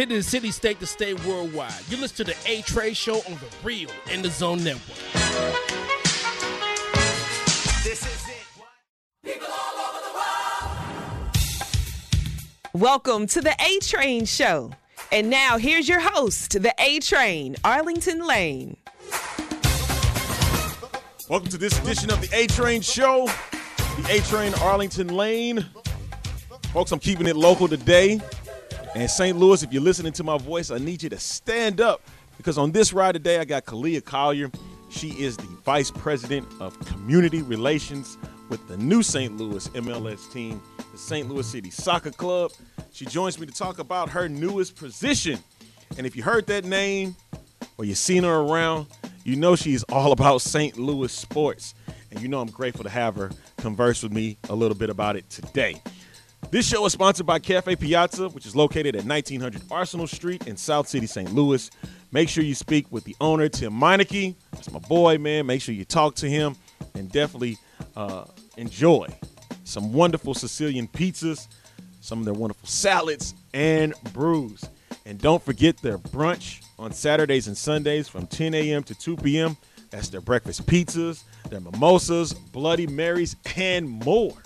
City to city, state to state, worldwide. You listen to the A Train Show on the Real in the Zone Network. This is it. Welcome to the A Train Show. And now here's your host, the A Train, Arlington Lane. Welcome to this edition of the A Train Show, the A Train Arlington Lane. Folks, I'm keeping it local today. And St. Louis, if you're listening to my voice, I need you to stand up because on this ride today, I got Khalia Collier. She is the Vice President of Community Relations with the new St. Louis MLS team, the St. Louis City Soccer Club. She joins me to talk about her newest position. And if you heard that name or you've seen her around, you know she's all about St. Louis sports. And you know I'm grateful to have her converse with me a little bit about it today. This show is sponsored by Cafe Piazza, which is located at 1900 Arsenal Street in South City, St. Louis. Make sure you speak with the owner, Tim Meineke. That's my boy, man. Make sure you talk to him and definitely uh, enjoy some wonderful Sicilian pizzas, some of their wonderful salads and brews. And don't forget their brunch on Saturdays and Sundays from 10 a.m. to 2 p.m. That's their breakfast pizzas, their mimosas, Bloody Marys, and more.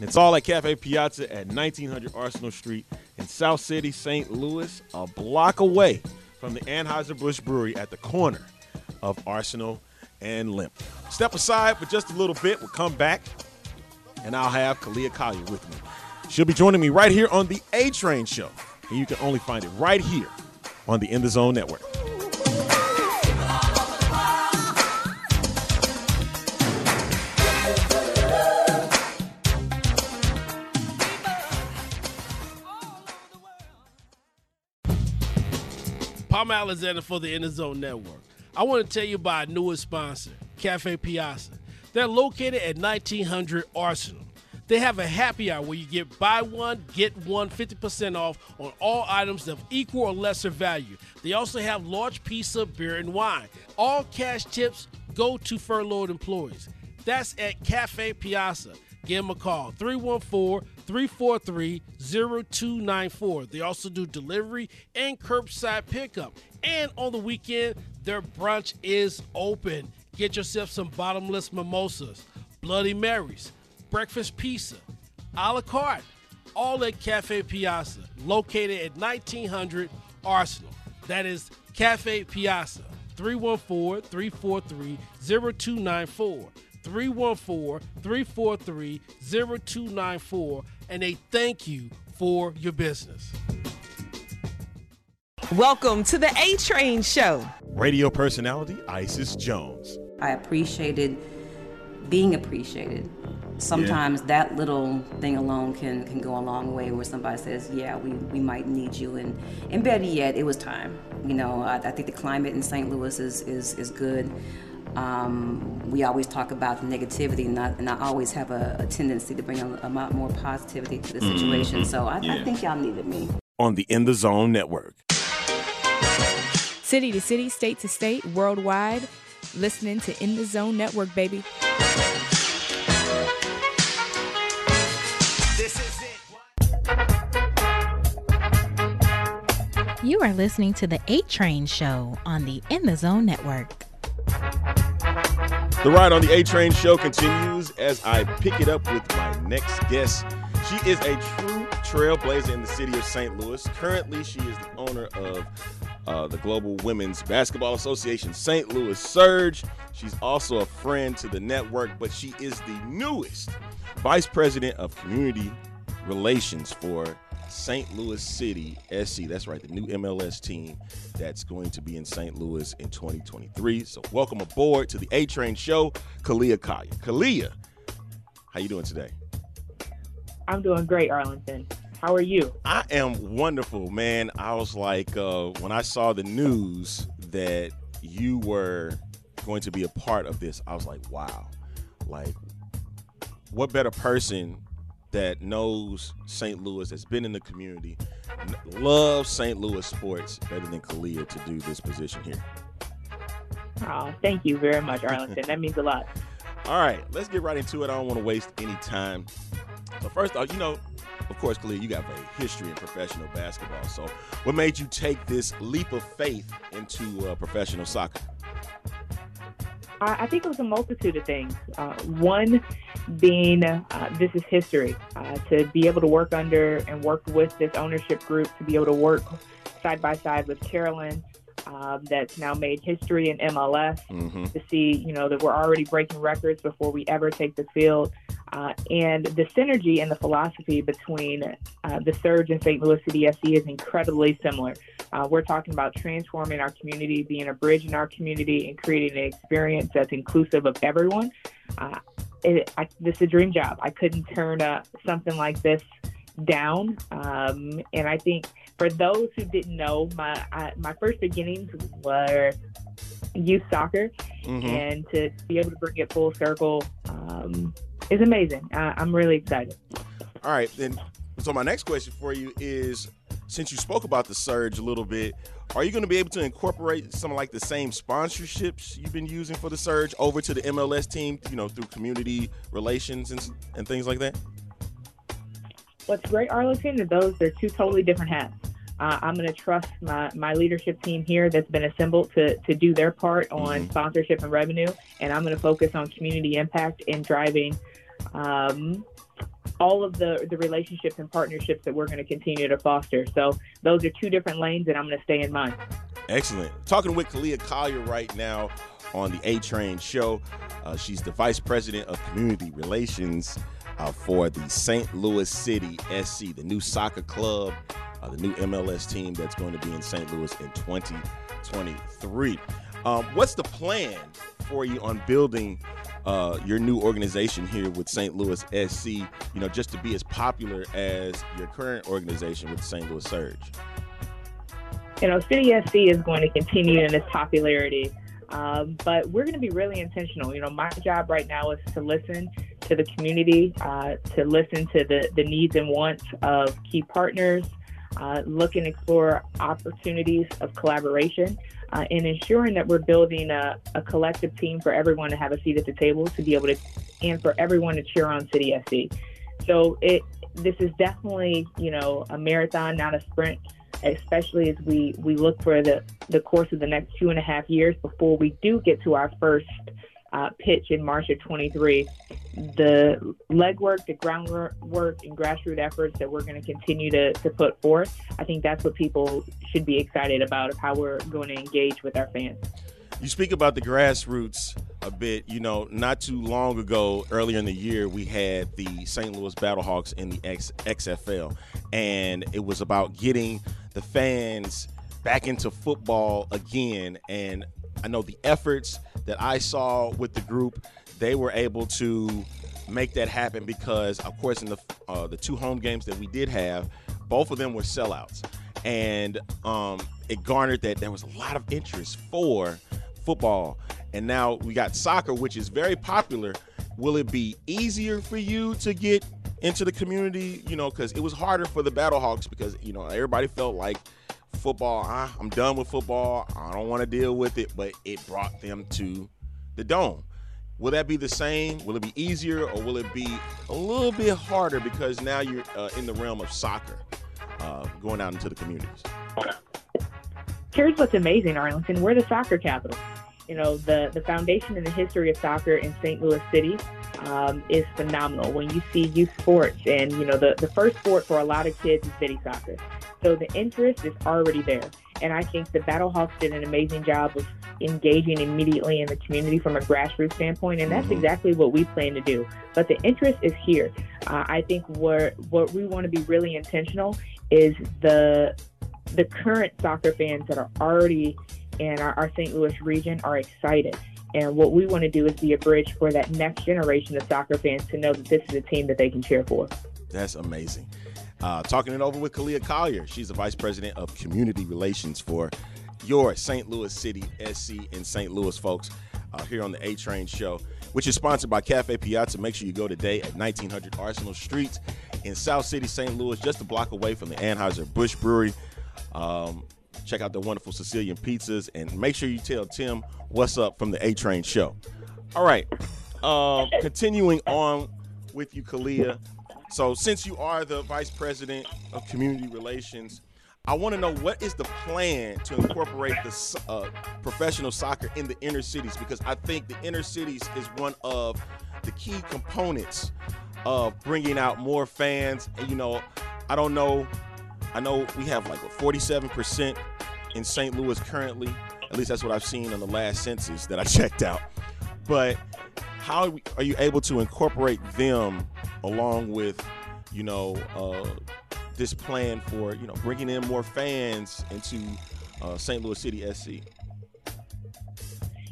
It's all at Cafe Piazza at 1900 Arsenal Street in South City, St. Louis, a block away from the Anheuser-Busch Brewery at the corner of Arsenal and Lemp. Step aside for just a little bit. We'll come back, and I'll have Khalia Collier with me. She'll be joining me right here on the A Train Show, and you can only find it right here on the In the Zone Network. Palm Alexander for the In the Zone Network. I want to tell you about our newest sponsor, Cafe Piazza. They're located at 1900 Arsenal. They have a happy hour where you get buy one, get one 50% off on all items of equal or lesser value. They also have large pizza, beer, and wine. All cash tips go to furloughed employees. That's at Cafe Piazza. Give them a call 314 343 0294. They also do delivery and curbside pickup. And on the weekend, their brunch is open. Get yourself some bottomless mimosas, Bloody Marys, breakfast pizza, a la carte, all at Cafe Piazza, located at 1900 Arsenal. That is Cafe Piazza, 314 343 0294. 314 343 0294. And they thank you for your business. Welcome to the A Train Show. Radio personality Isis Jones. I appreciated being appreciated. Sometimes that little thing alone can, can go a long way where somebody says, yeah, we, we might need you. And, and better yet, it was time. You know, I, I think the climate in St. Louis is, is, is good. Um, we always talk about the negativity, and I, and I always have a, a tendency to bring a, a lot more positivity to the situation. So I, I think y'all needed me. On the In the Zone Network. City to city, state to state, worldwide, listening to In the Zone Network, baby. This is it. You are listening to the A Train Show on the In the Zone Network. The ride on the A Train show continues as I pick it up with my next guest. She is a true trailblazer in the city of St. Louis. Currently, she is the owner of uh, the Global Women's Basketball Association St. Louis Surge. She's also a friend to the network, but she is the newest vice president of community relations for St. Louis City SC. That's right, the new MLS team that's going to be in St. Louis in 2023. So welcome aboard to the A Train Show, Khalia Collier. Khalia, how you doing today? I'm doing great, Arlington. How are you? I am wonderful, man. I was like, uh, when I saw the news that you were going to be a part of this, I was like, wow. Like, what better person that knows St. Louis, that's been in the community, loves St. Louis sports better than Khalia to do this position here? Oh, thank you very much, Arlington. that means a lot. All right, let's get right into it. I don't want to waste any time. So first off, you know, of course, Khalia, you got a history in professional basketball. So, what made you take this leap of faith into uh, professional soccer? I, I think it was a multitude of things. Uh, one being uh, this is history. Uh, to be able to work under and work with this ownership group, to be able to work side by side with Carolyn, um, that's now made history in MLS. Mm-hmm. To see, you know, that we're already breaking records before we ever take the field. Uh, and the synergy and the philosophy between uh, the Surge and St. Louis City SC is incredibly similar. Uh, we're talking about transforming our community, being a bridge in our community, and creating an experience that's inclusive of everyone. Uh, it, I, this is a dream job. I couldn't turn uh, something like this down. Um, and I think for those who didn't know, my I, my first beginnings were youth soccer, Mhm. and to be able to bring it full circle um, is amazing. I, I'm really excited. All right, then. So my next question for you is, since you spoke about the surge a little bit, are you going to be able to incorporate some of like the same sponsorships you've been using for the surge over to the MLS team? You know, through community relations and and things like that. What's great, Arlington, is those they're two totally different hats. Uh, I'm going to trust my, my leadership team here that's been assembled to, to do their part on Mhm. sponsorship and revenue, and I'm going to focus on community impact and driving um, all of the, the relationships and partnerships that we're going to continue to foster. So those are two different lanes, and I'm going to stay in mine. Excellent. Talking with Khalia Collier right now on the A Train Show. Uh, she's the vice president of community relations uh, for the St. Louis City SC, the new soccer club, uh, the new MLS team that's going to be in St. Louis in 2023. Um, what's the plan for you on building uh, your new organization here with St. Louis SC? You know, just to be as popular as your current organization with St. Louis Surge. you know, City SC is going to continue in its popularity, um, but we're going to be really intentional. You know, my job right now is to listen to the community, uh, to listen to the, the needs and wants of key partners, uh, look and explore opportunities of collaboration, uh, and ensuring that we're building a, a collective team for everyone to have a seat at the table to be able to, and for everyone to cheer on City SC. So it, this is definitely, you know, a marathon, not a sprint especially as we, we look for the, the course of the next two and a half years before we do get to our first uh, pitch in March of 23. The legwork, the groundwork, and grassroots efforts that we're going to continue to, to put forth, I think that's what people should be excited about of how we're going to engage with our fans. You speak about the grassroots a bit. You know, not too long ago, earlier in the year, we had the St. Louis Battlehawks in the X- XFL, and it was about getting the fans back into football again. And I know the efforts that I saw with the group, they were able to make that happen because, of course, in the uh, the two home games that we did have, both of them were sellouts, and um, it garnered that there was a lot of interest for football. And now we got soccer, which is very popular. Will it be easier for you to get into the community? You know, because it was harder for the Battlehawks because you know everybody felt like football. I'm done with football. I don't want to deal with it. But it brought them to the dome. Will that be the same? Will it be easier, or will it be a little bit harder because now you're uh, in the realm of soccer, uh, going out into the communities? Here's what's amazing, Arlington. We're the soccer capital. You know, the, the foundation and the history of soccer in St. Louis City um, is phenomenal. When you see youth sports, and, you know, the, the first sport for a lot of kids is city soccer. So the interest is already there. And I think the Battlehawks did an amazing job of engaging immediately in the community from a grassroots standpoint, and that's Mhm. exactly what we plan to do. But the interest is here. Uh, I think what what we want to be really intentional is the the current soccer fans that are already in our, our St. Louis region are excited. And what we want to do is be a bridge for that next generation of soccer fans to know that this is a team that they can cheer for. That's amazing. Uh, talking it over with Khalia Collier. She's the Vice President of Community Relations for your St. Louis City SC in St. Louis, folks, uh, here on the A Train Show, which is sponsored by Cafe Piazza. Make sure you go today at 1900 Arsenal Street in South City, St. Louis, just a block away from the Anheuser-Busch Brewery. Um, check out the wonderful Sicilian pizzas and make sure you tell Tim what's up from the A Train Show. All right. Um, continuing on with you, Khalia. So, since you are the vice president of community relations, I want to know what is the plan to incorporate the uh, professional soccer in the inner cities because I think the inner cities is one of the key components of bringing out more fans. And, you know, I don't know. I know we have like what, 47% in St. Louis currently. At least that's what I've seen on the last census that I checked out. But how are you able to incorporate them along with, you know, uh, this plan for you know bringing in more fans into uh, St. Louis City SC?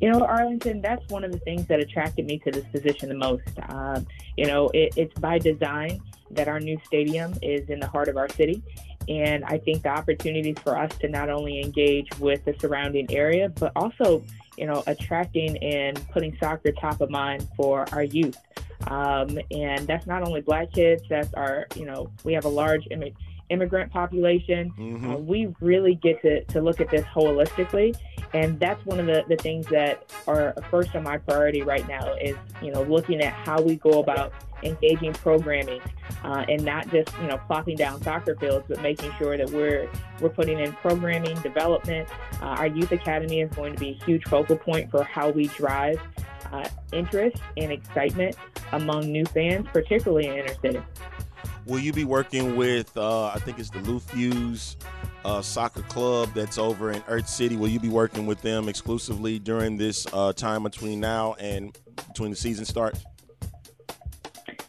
You know, Arlington, that's one of the things that attracted me to this position the most. Um, you know, it, it's by design that our new stadium is in the heart of our city. And I think the opportunities for us to not only engage with the surrounding area, but also, you know, attracting and putting soccer top of mind for our youth. Um, and that's not only black kids, that's our, you know, we have a large immi- immigrant population. Mhm. Uh, we really get to, to look at this holistically. And that's one of the, the things that are first on my priority right now is, you know, looking at how we go about engaging programming uh, and not just, you know, plopping down soccer fields, but making sure that we're we're putting in programming, development. Uh, our youth academy is going to be a huge focal point for how we drive uh, interest and excitement among new fans, particularly in inner city. Will you be working with? Uh, I think it's the Lou Fusz uh, Soccer Club that's over in Earth City. Will you be working with them exclusively during this uh, time between now and between the season starts?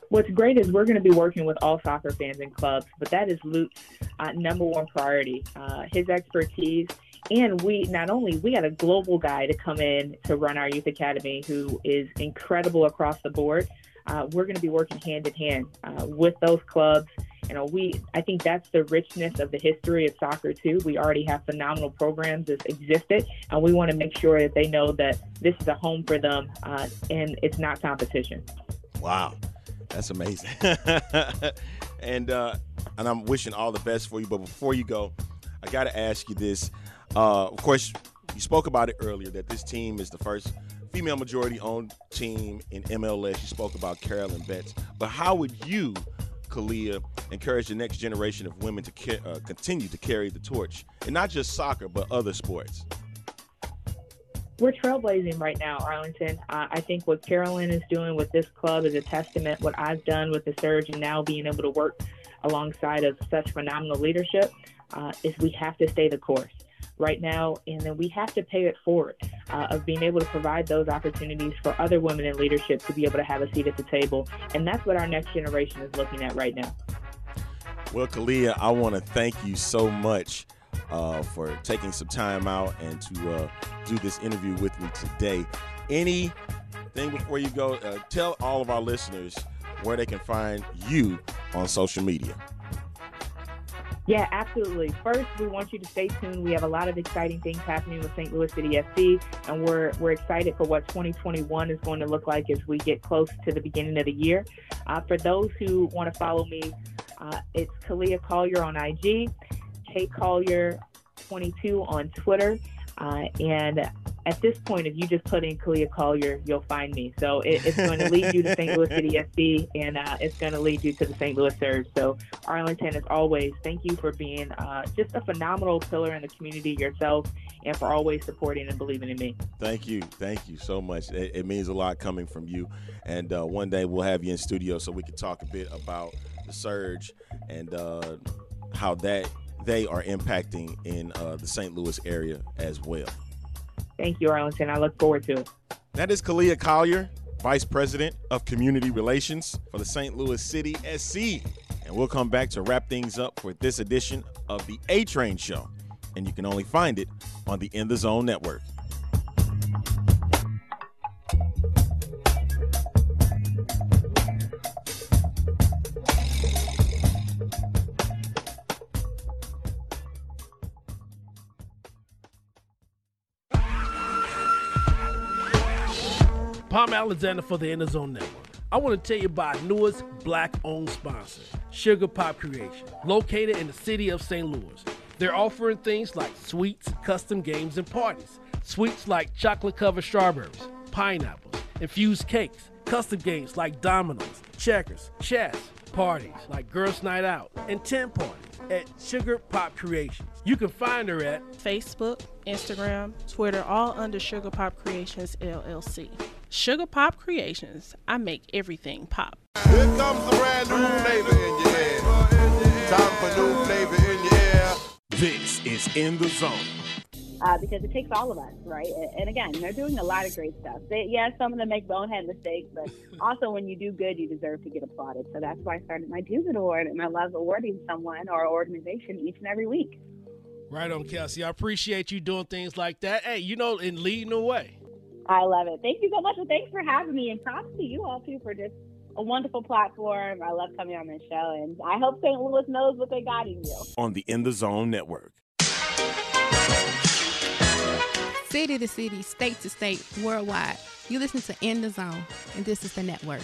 What's great is we're going to be working with all soccer fans and clubs, but that is Lutz uh, number one priority. Uh, his expertise, and we not only we got a global guy to come in to run our youth academy who is incredible across the board. Uh, we're going to be working hand in hand uh, with those clubs. You know, we I think that's the richness of the history of soccer too. We already have phenomenal programs that existed, and we want to make sure that they know that this is a home for them, uh, and it's not competition. Wow, that's amazing. and uh, and I'm wishing all the best for you. But before you go, I got to ask you this. Uh, of course, you spoke about it earlier that this team is the first female majority owned team in MLS. You spoke about Carolyn Betts. But how would you, Khalia, encourage the next generation of women to ca- uh, continue to carry the torch, and not just soccer, but other sports? we're trailblazing right now, Arlington. Uh, I think what Carolyn is doing with this club is a testament. What I've done with the Surge and now being able to work alongside of such phenomenal leadership uh, is we have to stay the course right now, and then we have to pay it forward uh, of being able to provide those opportunities for other women in leadership to be able to have a seat at the table, and that's what our next generation is looking at right now. Well, Khalia, I want to thank you so much uh, for taking some time out and to uh, do this interview with me today. Anything before you go, uh, tell all of our listeners where they can find you on social media. Yeah, absolutely. First, we want you to stay tuned. We have a lot of exciting things happening with St. Louis City FC, and we're we're excited for what 2021 is going to look like as we get close to the beginning of the year. Uh, for those who want to follow me, uh, it's Khalia Collier on IG, Kate Collier 22 on Twitter, uh, and at this point, if you just put in Khalia Collier, you'll find me. So it, it's going to lead you to St. Louis City SC, and uh, it's going to lead you to the St. Louis Surge. So Arlington, as always, thank you for being uh, just a phenomenal pillar in the community yourself, and for always supporting and believing in me. Thank you. Thank you so much. It, it means a lot coming from you. And uh, one day we'll have you in studio so we can talk a bit about the surge and uh, how that they are impacting in uh, the St. Louis area as well. Thank you, Arlington. I look forward to it. That is Khalia Collier, Vice President of Community Relations for the St. Louis City SC. And we'll come back to wrap things up for this edition of the A Train Show. And you can only find it on the In the Zone Network. Palm Alexander for the In the Zone Network. I want to tell you about newest black owned sponsor, Sugar Pop Creation, located in the city of St. Louis. They're offering things like sweets, custom games, and parties. Sweets like chocolate covered strawberries, pineapples, infused cakes, custom games like dominoes, checkers, chess, parties like Girls Night Out and 10 parties at Sugar Pop Kreationz. You can find her at Facebook, Instagram, Twitter, all under Sugar Pop Kreationz LLC. Sugar Pop Kreationz, I make everything pop. Here comes a brand new flavor in your ear. Time for new flavor in your ear. This is In the Zone. uh, because it takes all of us, right? And, and again, they're doing a lot of great stuff. They, yeah, some of them make bonehead mistakes, but also when you do good, you deserve to get applauded. So that's why I started my Dues Award, and I love awarding someone or organization each and every week. Right on, Kelsey. I appreciate you doing things like that. Hey, you know, and leading the way. I love it. Thank you so much. Well, thanks for having me, and props to you all too for just a wonderful platform. I love coming on this show, and I hope St. Louis knows what they got in you. On the In the Zone Network. City to city, state to state, worldwide. You listen to In the Zone, and this is the network.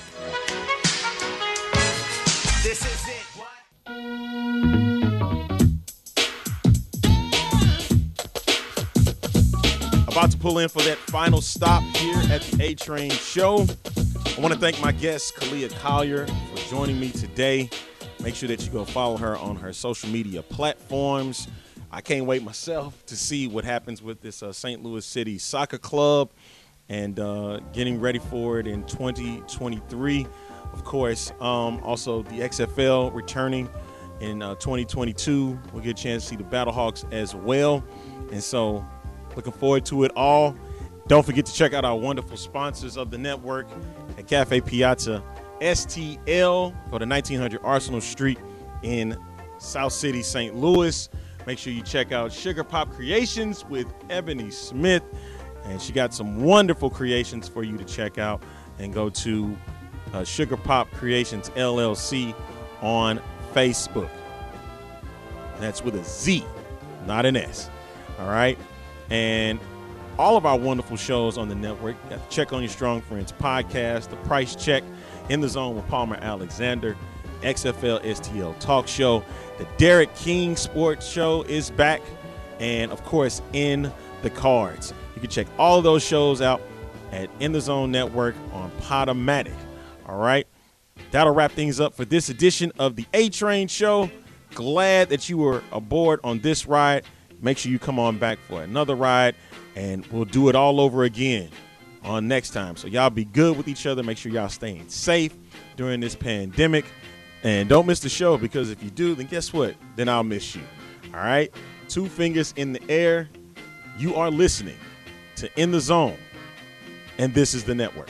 This is it. About to pull in for that final stop here at the A Train Show. I want to thank my guest, Khalia Collier, for joining me today. Make sure that you go follow her on her social media platforms. I can't wait myself to see what happens with this uh, St. Louis City Soccer Club and uh, getting ready for it in 2023. Of course, um, also the XFL returning in uh, 2022. We'll get a chance to see the Battlehawks as well. And so, looking forward to it all. Don't forget to check out our wonderful sponsors of the network at Cafe Piazza STL. Go the 1900 Arsenal Street in South City, St. Louis. Make sure you check out Sugar Pop Kreationz with Ebony Smith. And she got some wonderful creations for you to check out. And go to uh, Sugar Pop Kreationz LLC on Facebook. That's with a Z, not an S. All right. And all of our wonderful shows on the network. Check on Your Strong Friends podcast, The Price Check, In the Zone with Palmer Alexander, XFL STL Talk Show. The Derek King Sports Show is back. And of course, In the Cards. You can check all of those shows out at In the Zone Network on Podomatic. All right. That'll wrap things up for this edition of the A Train Show. Glad that you were aboard on this ride. Make sure you come on back for another ride, and we'll do it all over again on next time. So y'all be good with each other. Make sure y'all staying safe during this pandemic, and don't miss the show because if you do, then guess what? Then I'll miss you. All right. Two fingers in the air. You are listening to In the Zone, and this is the network.